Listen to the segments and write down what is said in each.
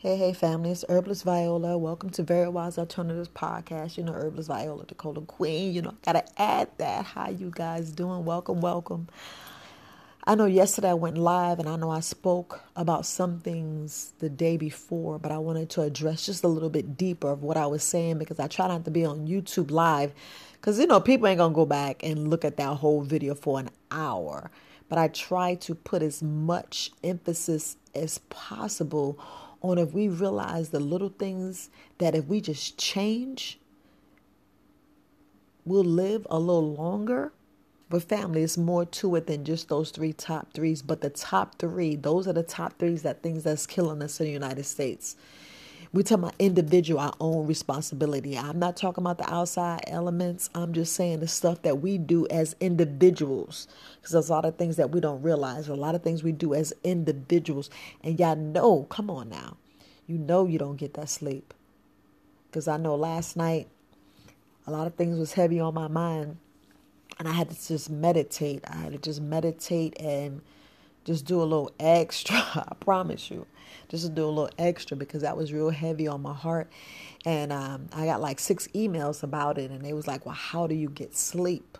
Hey, hey, family, it's Herbalist Viola. Welcome to Very Wise Alternatives Podcast. You know, Herbalist Viola, Colon Queen. You know, gotta add that. How you guys doing? Welcome, welcome. I know yesterday I went live and I know I spoke about some things the day before, but I wanted to address just a little bit deeper of what I was saying because I try not to be on YouTube live because, you know, people ain't gonna go back and look at that whole video for an hour. But I try to put as much emphasis as possible on if we realize the little things that if we just change, we'll live a little longer. But family, it's more to it than just those three top threes. But the top three, those are the top threes that things that's killing us in the United States. We talk about individual, our own responsibility. I'm not talking about the outside elements. I'm just saying the stuff that we do as individuals. Because there's a lot of things that we don't realize, a lot of things we do as individuals. And y'all know, come on now, you know you don't get that sleep. Because I know last night, a lot of things was heavy on my mind. And I had to just meditate. I had to just meditate and just do a little extra. I promise you just to do a little extra because that was real heavy on my heart. And um, I got like six emails about it, and they was like, "Well, how do you get sleep?"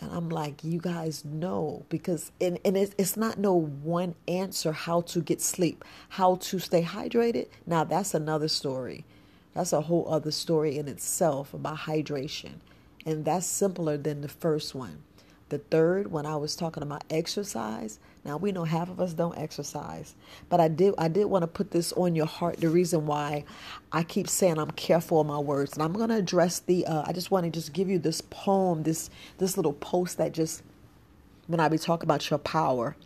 And I'm like, "You guys know because and and it's, it's not no one answer how to get sleep, how to stay hydrated. Now that's another story. That's a whole other story in itself about hydration, and that's simpler than the first one. The third, when I was talking about exercise, now we know half of us don't exercise, but I did I did want to put this on your heart. The reason why I keep saying I'm careful of my words, and I'm going to address the. Uh, I just want to just give you this poem, this this little post that just when I be talking about your power.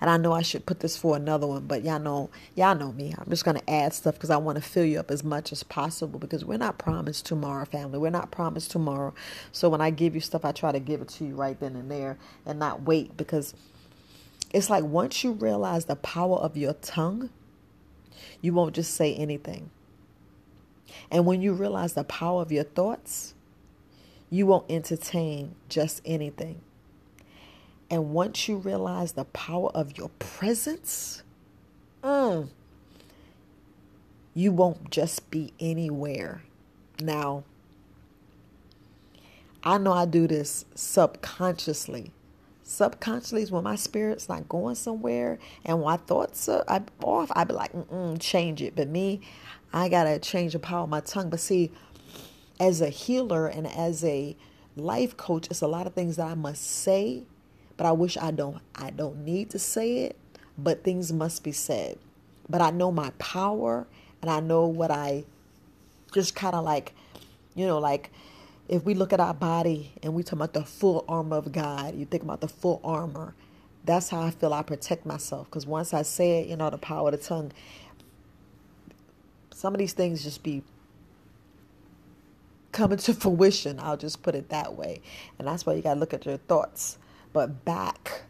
And I know I should put this for another one, but y'all know, y'all know me. I'm just gonna add stuff because I want to fill you up as much as possible because we're not promised tomorrow, family. We're not promised tomorrow. So when I give you stuff, I try to give it to you right then and there and not wait because it's like once you realize the power of your tongue, you won't just say anything. And when you realize the power of your thoughts, you won't entertain just anything. And once you realize the power of your presence, mm, you won't just be anywhere. Now, I know I do this subconsciously. Subconsciously when my spirit's not going somewhere and my thoughts are off, I'd be like, mm change it. But me, I got to change the power of my tongue. But see, as a healer and as a life coach, it's a lot of things that I must say but I wish I don't I don't need to say it, but things must be said. But I know my power and I know what I just kind of like, you know, like if we look at our body and we talk about the full armor of God, you think about the full armor. That's how I feel I protect myself. Because once I say it, you know, the power of the tongue, some of these things just be coming to fruition. I'll just put it that way. And that's why you got to look at your thoughts but back.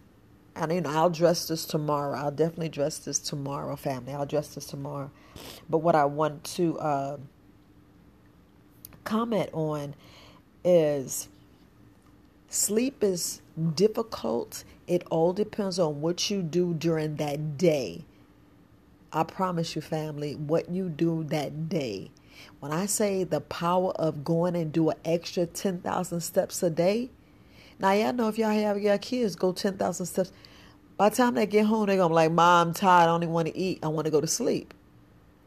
And you know, I'll dress this tomorrow. I'll definitely dress this tomorrow, family. I'll dress this tomorrow. But what I want to uh, comment on is sleep is difficult. It all depends on what you do during that day. I promise you, family, what you do that day. When I say the power of going and do an extra 10,000 steps a day, now, y'all know if y'all have your kids go 10,000 steps, by the time they get home, they're going to be like, Mom, I'm tired. I even want to eat. I want to go to sleep.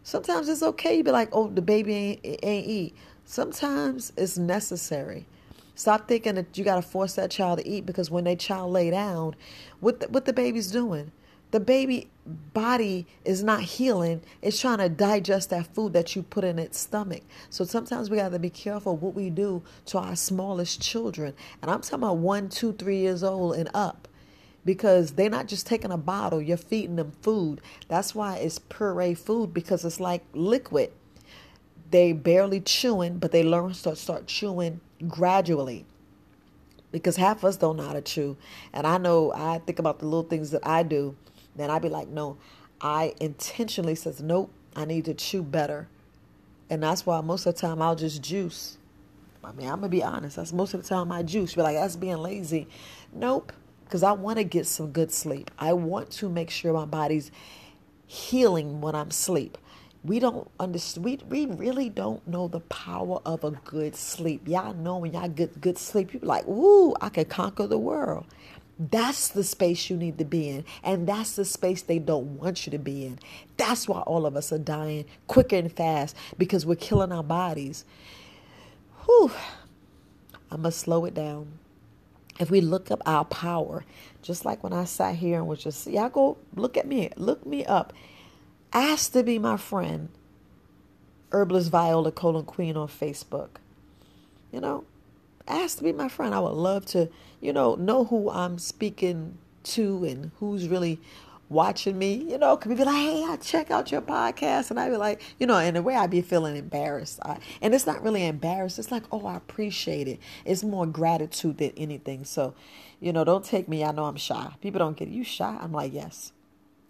Sometimes it's okay to be like, oh, the baby ain't, ain't eat. Sometimes it's necessary. Stop thinking that you got to force that child to eat because when that child lay down, what the, what the baby's doing, the baby body is not healing. It's trying to digest that food that you put in its stomach. So sometimes we got to be careful what we do to our smallest children. And i'm talking about one two three years old and up. Because they're not just taking a bottle you're feeding them food. That's why it's puree food because it's like liquid they barely chewing but they learn to start chewing gradually because half of us don't know how to chew and i know i think about the little things that i do then I'd be like, no, I intentionally says, nope, I need to chew better. And that's why most of the time I'll just juice. I mean, I'm gonna be honest. That's most of the time I juice. You're like, that's being lazy. Nope. Because I want to get some good sleep. I want to make sure my body's healing when I'm asleep. We don't understand. We, we really don't know the power of a good sleep. Y'all know when y'all get good sleep, you like, "Ooh, I can conquer the world." That's the space you need to be in. And that's the space they don't want you to be in. That's why all of us are dying quicker and fast because we're killing our bodies. Whew. I must slow it down. If we look up our power, just like when I sat here and was just, y'all go look at me, look me up. Ask to be my friend, Herbalist Viola Colon Queen on Facebook. You know, ask to be my friend. I would love to, you know, know who I'm speaking to and who's really watching me. You know, could be like, hey, I check out your podcast, and I'd be like, you know, in a way, I'd be feeling embarrassed. I, and it's not really embarrassed. It's like, oh, I appreciate it. It's more gratitude than anything. So, you know, don't take me. I know I'm shy. People don't get you shy. I'm like, yes.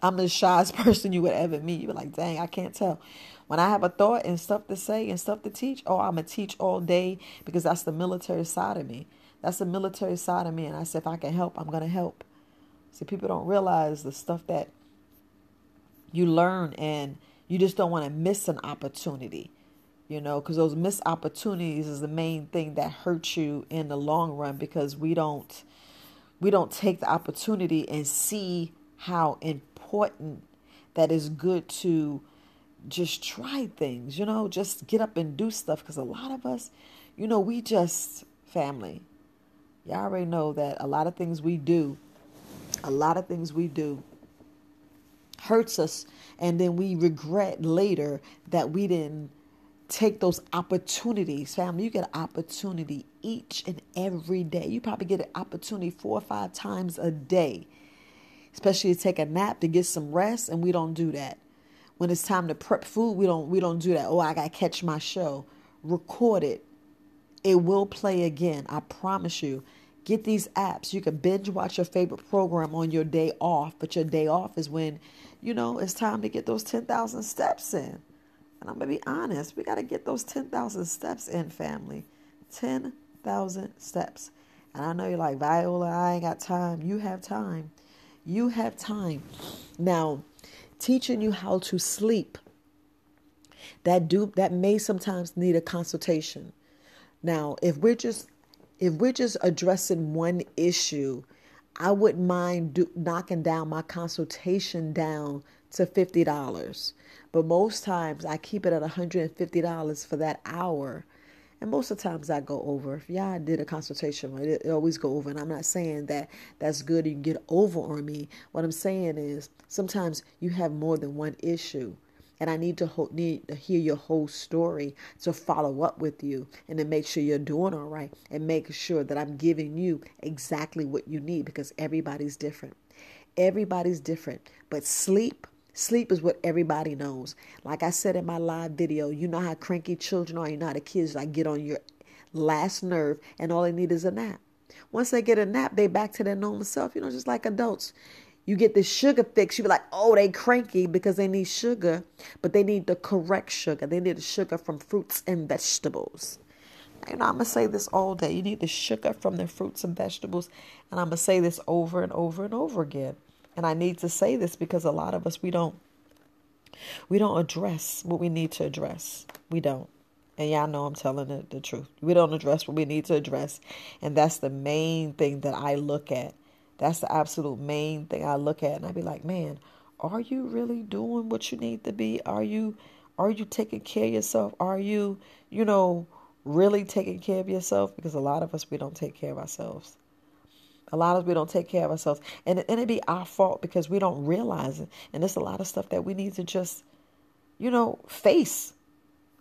I'm the shyest person you would ever meet. You're like, dang, I can't tell. When I have a thought and stuff to say and stuff to teach, oh, I'm going to teach all day because that's the military side of me. That's the military side of me. And I said, if I can help, I'm going to help. See, people don't realize the stuff that you learn and you just don't want to miss an opportunity, you know, because those missed opportunities is the main thing that hurts you in the long run because we don't we don't take the opportunity and see how important that is good to just try things, you know, just get up and do stuff. Because a lot of us, you know, we just, family, y'all already know that a lot of things we do, a lot of things we do hurts us. And then we regret later that we didn't take those opportunities. Family, you get an opportunity each and every day. You probably get an opportunity four or five times a day, especially to take a nap, to get some rest, and we don't do that. When it's time to prep food, we don't we don't do that. Oh, I gotta catch my show. Record it. It will play again. I promise you. Get these apps. You can binge watch your favorite program on your day off, but your day off is when, you know, it's time to get those 10,000 steps in. And I'm to be honest, we got to get those 10,000 steps in, family. 10,000 steps. And I know you're like, Viola, I ain't got time. You have time. You have time. Now, teaching you how to sleep that do that may sometimes need a consultation. Now if we're just if we're just addressing one issue i wouldn't mind do, knocking down my consultation down to $50 but most times i keep it at $150 for that hour and most of the times I go over. If y'all did a consultation, it, it always go over. And I'm not saying that that's good. You can get over on me. What I'm saying is sometimes you have more than one issue. And I need to ho- need to hear your whole story to follow up with you and to make sure you're doing all right and make sure that I'm giving you exactly what you need because everybody's different. Everybody's different. But sleep Sleep is what everybody knows. Like I said in my live video, you know how cranky children are. You know how the kids like get on your last nerve, and all they need is a nap. Once they get a nap, they back to their normal self. You know, just like adults. You get the sugar fix, you be like, oh, they cranky because they need sugar, but they need the correct sugar. They need the sugar from fruits and vegetables. You know, I'm gonna say this all day. You need the sugar from the fruits and vegetables, and I'm gonna say this over and over and over again. And I need to say this because a lot of us we don't we don't address what we need to address. We don't. And y'all know I'm telling the, the truth. We don't address what we need to address. And that's the main thing that I look at. That's the absolute main thing I look at. And I'd be like, man, are you really doing what you need to be? Are you are you taking care of yourself? Are you, you know, really taking care of yourself? Because a lot of us we don't take care of ourselves. A lot of us we don't take care of ourselves, and and it be our fault because we don't realize it. And there's a lot of stuff that we need to just, you know, face.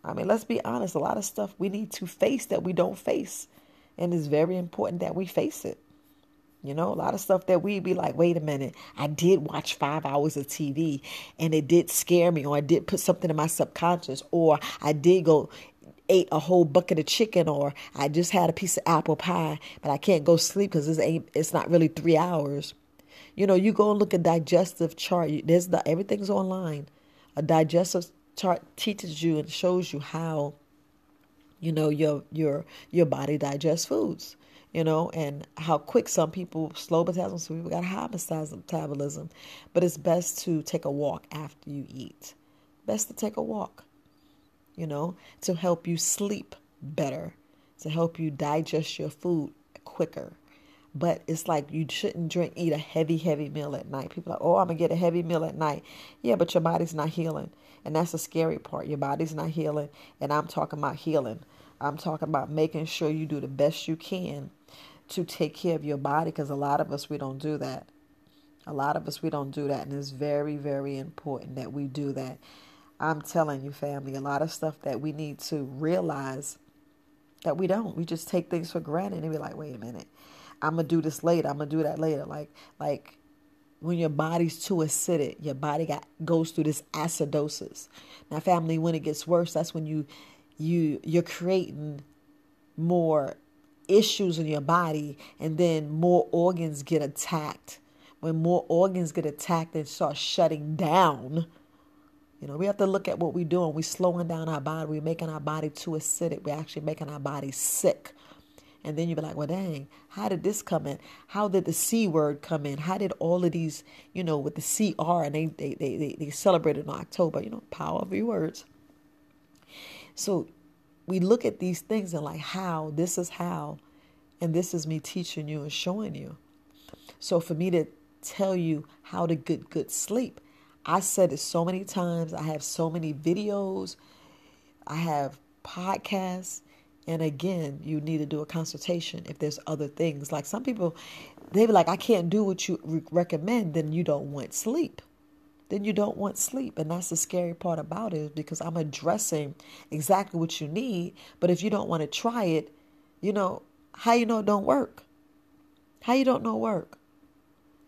I mean, let's be honest. A lot of stuff we need to face that we don't face, and it's very important that we face it. You know, a lot of stuff that we'd be like, wait a minute, I did watch five hours of TV and it did scare me, or I did put something in my subconscious, or I did go ate a whole bucket of chicken or I just had a piece of apple pie, but I can't go sleep because it's ain't it's not really three hours. You know, you go and look at digestive chart. There's the everything's online. A digestive chart teaches you and shows you how, you know, your your your body digests foods. you know, and how quick some people slow metabolism, some people got high metabolism. But it's best to take a walk after you eat. Best to take a walk, you know, to help you sleep better, to help you digest your food quicker. But it's like you shouldn't drink, eat a heavy, heavy meal at night. People are like, oh, I'm gonna get a heavy meal at night. Yeah, but your body's not healing, and that's the scary part. Your body's not healing, and I'm talking about healing. I'm talking about making sure you do the best you can to take care of your body because a lot of us, we don't do that. A lot of us, we don't do that. And it's very, very important that we do that. I'm telling you, family, a lot of stuff that we need to realize that we don't. We just take things for granted and be like, wait a minute, I'm gonna do this later. I'm gonna do that later. Like, like when your body's too acidic, your body got goes through this acidosis. Now, family, when it gets worse, that's when you you you're creating more issues in your body and then more organs get attacked when more organs get attacked and start shutting down you know we have to look at what we're doing we're slowing down our body we're making our body too acidic we're actually making our body sick. And then you be like well dang how did this come in? How did the c word come in? How did all of these you know with the cr and they they they, they, they celebrated in october you know power of your words. So we look at these things and like how this is how and this is me teaching you and showing you. So for me to tell you how to get good sleep, I said it so many times. I have so many videos. I have podcasts. And again, you need to do a consultation if there's other things. Like some people, they be like, I can't do what you re- recommend, then you don't want sleep then you don't want sleep. And that's the scary part about it because I'm addressing exactly what you need. But if you don't want to try it, you know, how you know it don't work? How you don't know work?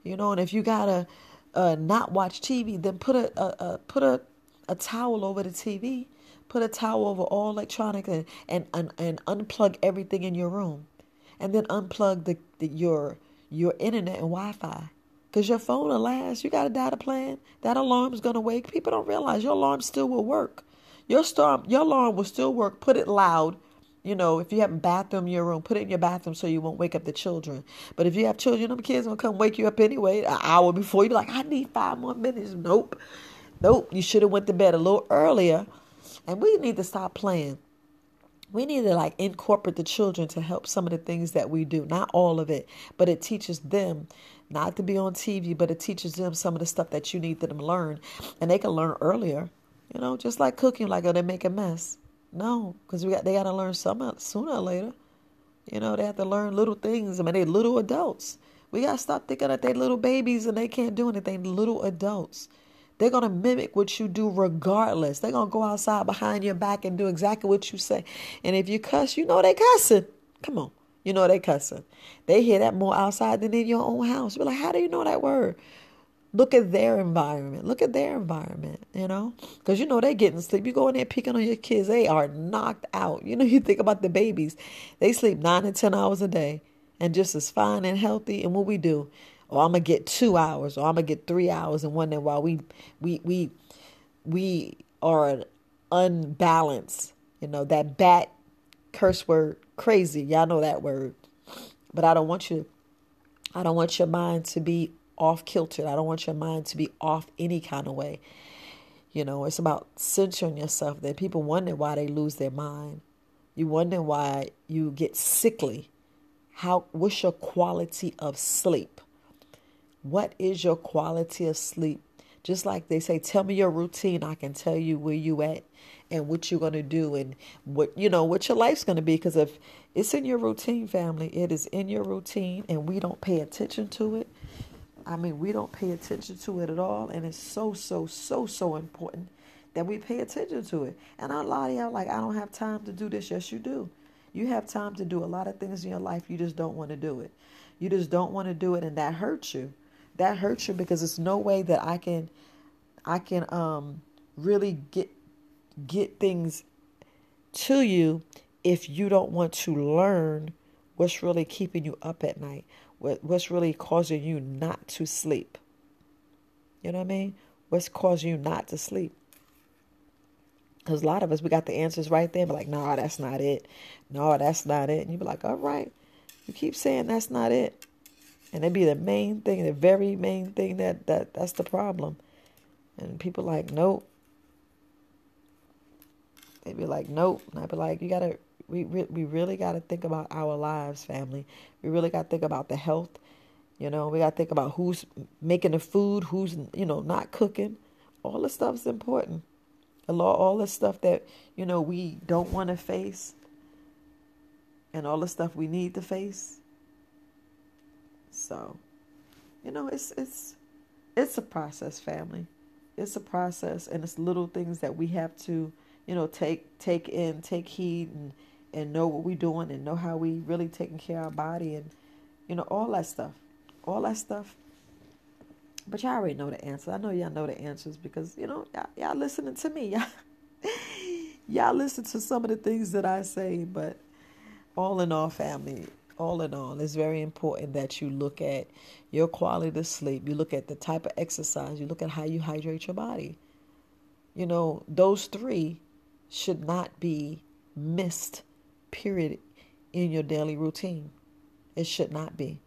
You know, and if you gotta uh, not watch TV, then put a, a, a put a, a towel over the TV. Put a towel over all electronics and, and, and, and unplug everything in your room. And then unplug the, the your your internet and Wi-Fi because your phone will last. You got a data plan. That alarm is going to wake. People don't realize your alarm still will work. Your storm, your alarm will still work. Put it loud. You know, if you have a bathroom in your room, put it in your bathroom so you won't wake up the children. But if you have children, them kids will come wake you up anyway an hour before. You be like, I need five more minutes. Nope. Nope. You should have went to bed a little earlier. And we need to stop playing we need to like incorporate the children to help some of the things that we do not all of it but it teaches them not to be on tv but it teaches them some of the stuff that you need them to learn and they can learn earlier you know just like cooking like oh they make a mess no because we got they got to learn some sooner or later you know they have to learn little things i mean they're little adults we got to stop thinking that they're little babies and they can't do anything little adults they're going to mimic what you do regardless. They're going to go outside behind your back and do exactly what you say. And if you cuss, you know they cussing. Come on. You know they cussing. They hear that more outside than in your own house. You're like, how do you know that word? Look at their environment. Look at their environment, you know? Because you know they're getting sleep. You go in there picking on your kids, they are knocked out. You know, you think about the babies. They sleep nine and 10 hours a day and just as fine and healthy. And what we do, oh, or I'm gonna get two hours, or I'm gonna get three hours in one day while we we we we are unbalanced. You know that bat curse word crazy. Y'all know that word, but I don't want you. I don't want your mind to be off kiltered. I don't want your mind to be off any kind of way. You know, it's about centering yourself. That people wonder why they lose their mind. You wonder why you get sickly. How? What's your quality of sleep? What is your quality of sleep? Just like they say, tell me your routine. I can tell you where you at and what you're going to do and what, you know, what your life's going to be. Because if it's in your routine, family, it is in your routine and we don't pay attention to it. I mean, we don't pay attention to it at all. And it's so, so, so, so important that we pay attention to it. And a lot of y'all like, I don't have time to do this. Yes, you do. You have time to do a lot of things in your life. You just don't want to do it. You just don't want to do it. And that hurts you that hurts you because there's no way that I can I can um really get get things to you if you don't want to learn what's really keeping you up at night, what what's really causing you not to sleep. You know what I mean? What's causing you not to sleep? Because a lot of us, we got the answers right there, but like, no, nah, that's not it. No, that's not it. And you be like, all right, You keep saying that's not it. And it be the main thing, the very main thing that, that that's the problem. And people like, nope. They be like, nope. And I be like, you gotta, we we really gotta think about our lives, family. We really gotta think about the health. You know, we gotta think about who's making the food, who's you know not cooking. All the stuff's important. All the stuff that you know we don't want to face, and all the stuff we need to face. So, you know, it's it's it's a process, family. It's a process, and it's little things that we have to, you know, take take in, take heed, and and know what we're doing, and know how we really taking care of our body, and you know, all that stuff, all that stuff. But y'all already know the answer. I know y'all know the answers because you know y'all, y'all listening to me. Y'all, y'all listen to some of the things that I say, but all in all, family, all in all, it's very important that you look at your quality of sleep. You look at the type of exercise. You look at how you hydrate your body. You know, those three should not be missed, period, in your daily routine. It should not be.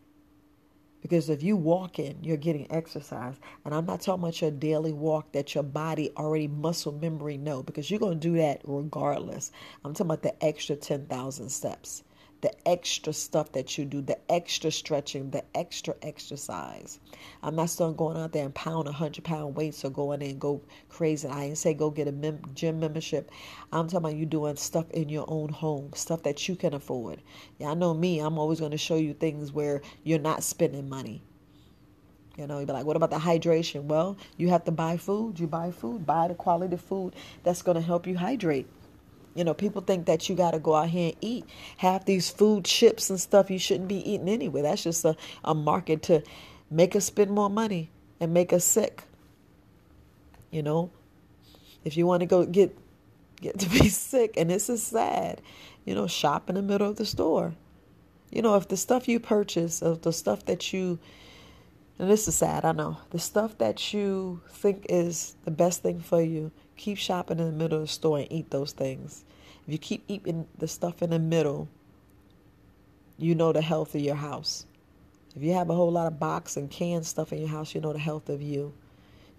Because if you walk in, you're getting exercise. And I'm not talking about your daily walk that your body already muscle memory know, because you're going to do that regardless. I'm talking about the extra 10,000 steps the extra stuff that you do, the extra stretching, the extra exercise. I'm not still going out there and pound a hundred pound weights or going in and go crazy. I ain't say go get a mem- gym membership. I'm talking about you doing stuff in your own home, stuff that you can afford. Yeah, I know me. I'm always going to show you things where you're not spending money. You know, you'd be like, what about the hydration? Well, you have to buy food. You buy food, buy the quality food that's going to help you hydrate. You know, people think that you got to go out here and eat. Half these food chips and stuff you shouldn't be eating anyway. That's just a, a market to make us spend more money and make us sick. You know, if you want to go get get to be sick, and this is sad, you know, shop in the middle of the store. You know, if the stuff you purchase, of the stuff that you, and this is sad, I know, the stuff that you think is the best thing for you Keep shopping in the middle of the store and eat those things. If you keep eating the stuff in the middle, you know the health of your house. If you have a whole lot of box and canned stuff in your house, you know the health of you.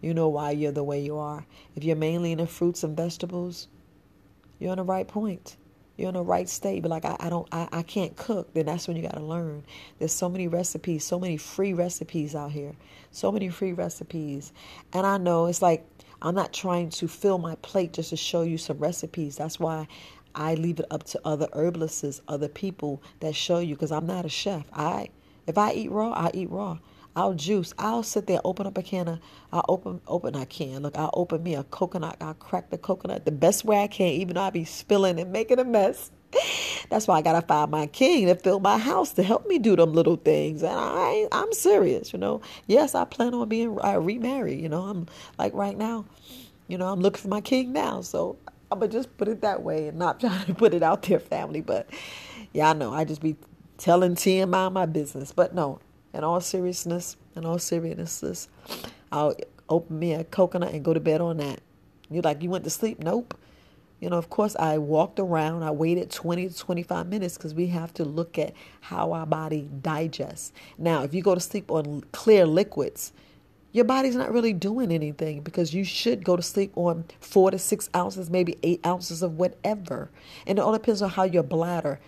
You know why you're the way you are. If you're mainly into fruits and vegetables, you're on the right point. You're in the right state. But like I, I don't I, I can't cook, then that's when you gotta learn. There's so many recipes, so many free recipes out here. So many free recipes. And I know it's like I'm not trying to fill my plate just to show you some recipes. That's why I leave it up to other herbalists, other people that show you because I'm not a chef. I if I eat raw, I eat raw. I'll juice. I'll sit there, open up a can of, I'll open, open, I can. Look, I'll open me a coconut. I'll crack the coconut the best way I can, even though I be spilling and making a mess. That's why I gotta find my king to fill my house to help me do them little things. And I, I'm serious, you know. Yes, I plan on being uh, remarried. You know, I'm like right now, you know, I'm looking for my king now. So I'm gonna just put it that way and not trying to put it out there, family. But yeah, I know I just be telling TMI my business. But no, in all seriousness, in all seriousness, I'll open me a coconut and go to bed on that. You're like, you went to sleep? Nope. You know, of course, I walked around. I waited 20 to 25 minutes because we have to look at how our body digests. Now, if you go to sleep on clear liquids, your body's not really doing anything because you should go to sleep on four to six ounces, maybe eight ounces of whatever. And it all depends on how your bladder.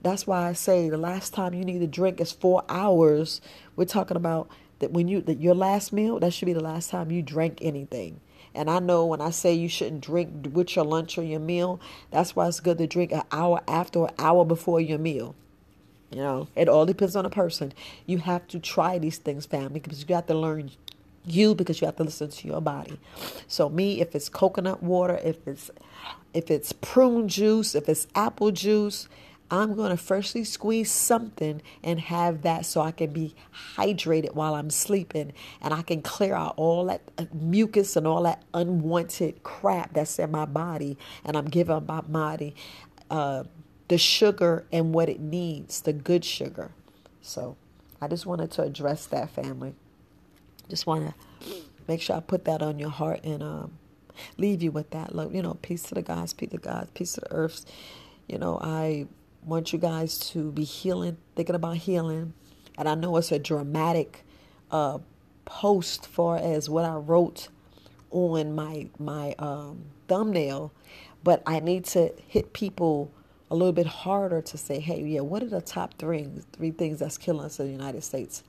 That's why I say the last time you need to drink is four hours. We're talking about that when you that your last meal, that should be the last time you drank anything. And I know when I say you shouldn't drink with your lunch or your meal, that's why it's good to drink an hour after or an hour before your meal. You know, it all depends on the person. You have to try these things, family, because you have to learn you because you have to listen to your body. So me, if it's coconut water, if it's if it's prune juice, if it's apple juice, I'm going to firstly squeeze something and have that so I can be hydrated while I'm sleeping and I can clear out all that uh, mucus and all that unwanted crap that's in my body. And I'm giving my body uh, the sugar and what it needs, the good sugar. So I just wanted to address that, family. Just want to make sure I put that on your heart and um, leave you with that. Look, you know, peace to the gods, peace to the gods, peace to the earths. You know, I want you guys to be healing, thinking about healing. And I know it's a dramatic uh, post far as what I wrote on my my um, thumbnail, but I need to hit people a little bit harder to say, hey, yeah, what are the top three three things that's killing us in the United States?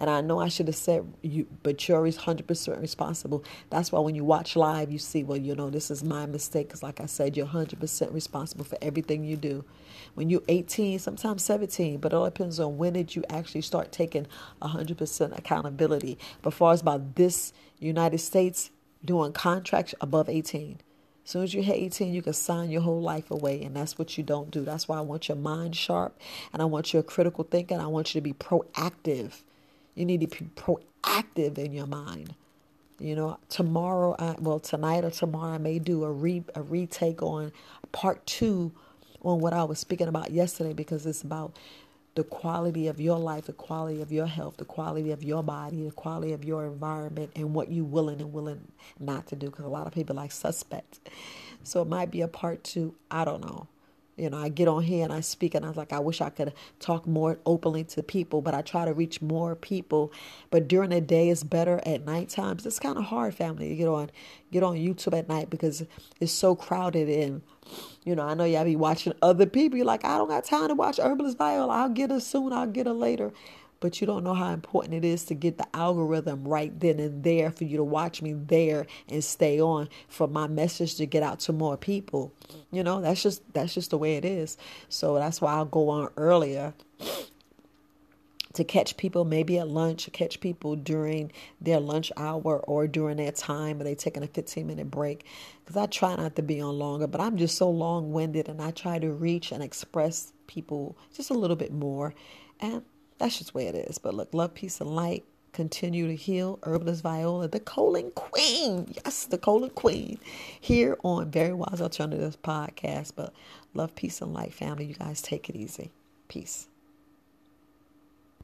And I know I should have said you, but you're 100% responsible. That's why when you watch live, you see, well, you know, this is my mistake. Because, like I said, you're 100% responsible for everything you do. When you're 18, sometimes 17, but it all depends on when did you actually start taking 100% accountability. But far as about this United States doing contracts above 18, as soon as you hit 18, you can sign your whole life away, and that's what you don't do. That's why I want your mind sharp, and I want your critical thinking. I want you to be proactive. You need to be proactive in your mind. You know, tomorrow, I, well, tonight or tomorrow, I may do a re a retake on part two on what I was speaking about yesterday because it's about the quality of your life, the quality of your health, the quality of your body, the quality of your environment, and what you willing and willing not to do. Because a lot of people like suspect. So it might be a part two. I don't know. You know, I get on here and I speak, and I was like, I wish I could talk more openly to people, but I try to reach more people. But during the day, it's better. At night times, it's kind of hard, family, to get on get on YouTube at night because it's so crowded. And you know, I know y'all be watching other people. You're like, I don't got time to watch Herbalist Viola. I'll get her soon. I'll get her later but you don't know how important it is to get the algorithm right then and there for you to watch me there and stay on for my message to get out to more people. You know that's just that's just the way it is. So that's why i'll go on earlier to catch people maybe at lunch catch people during their lunch hour or during their time or they taking a 15 minute break. Because i try not to be on longer but i'm just so long-winded and i try to reach and express people just a little bit more. And that's just way it is. But look, love, peace, and light. Continue to heal. Herbalist Viola, the colon queen. Yes, the colon queen. Here on Very Wise Alternatives podcast. But love, peace, and light, family. You guys take it easy. Peace.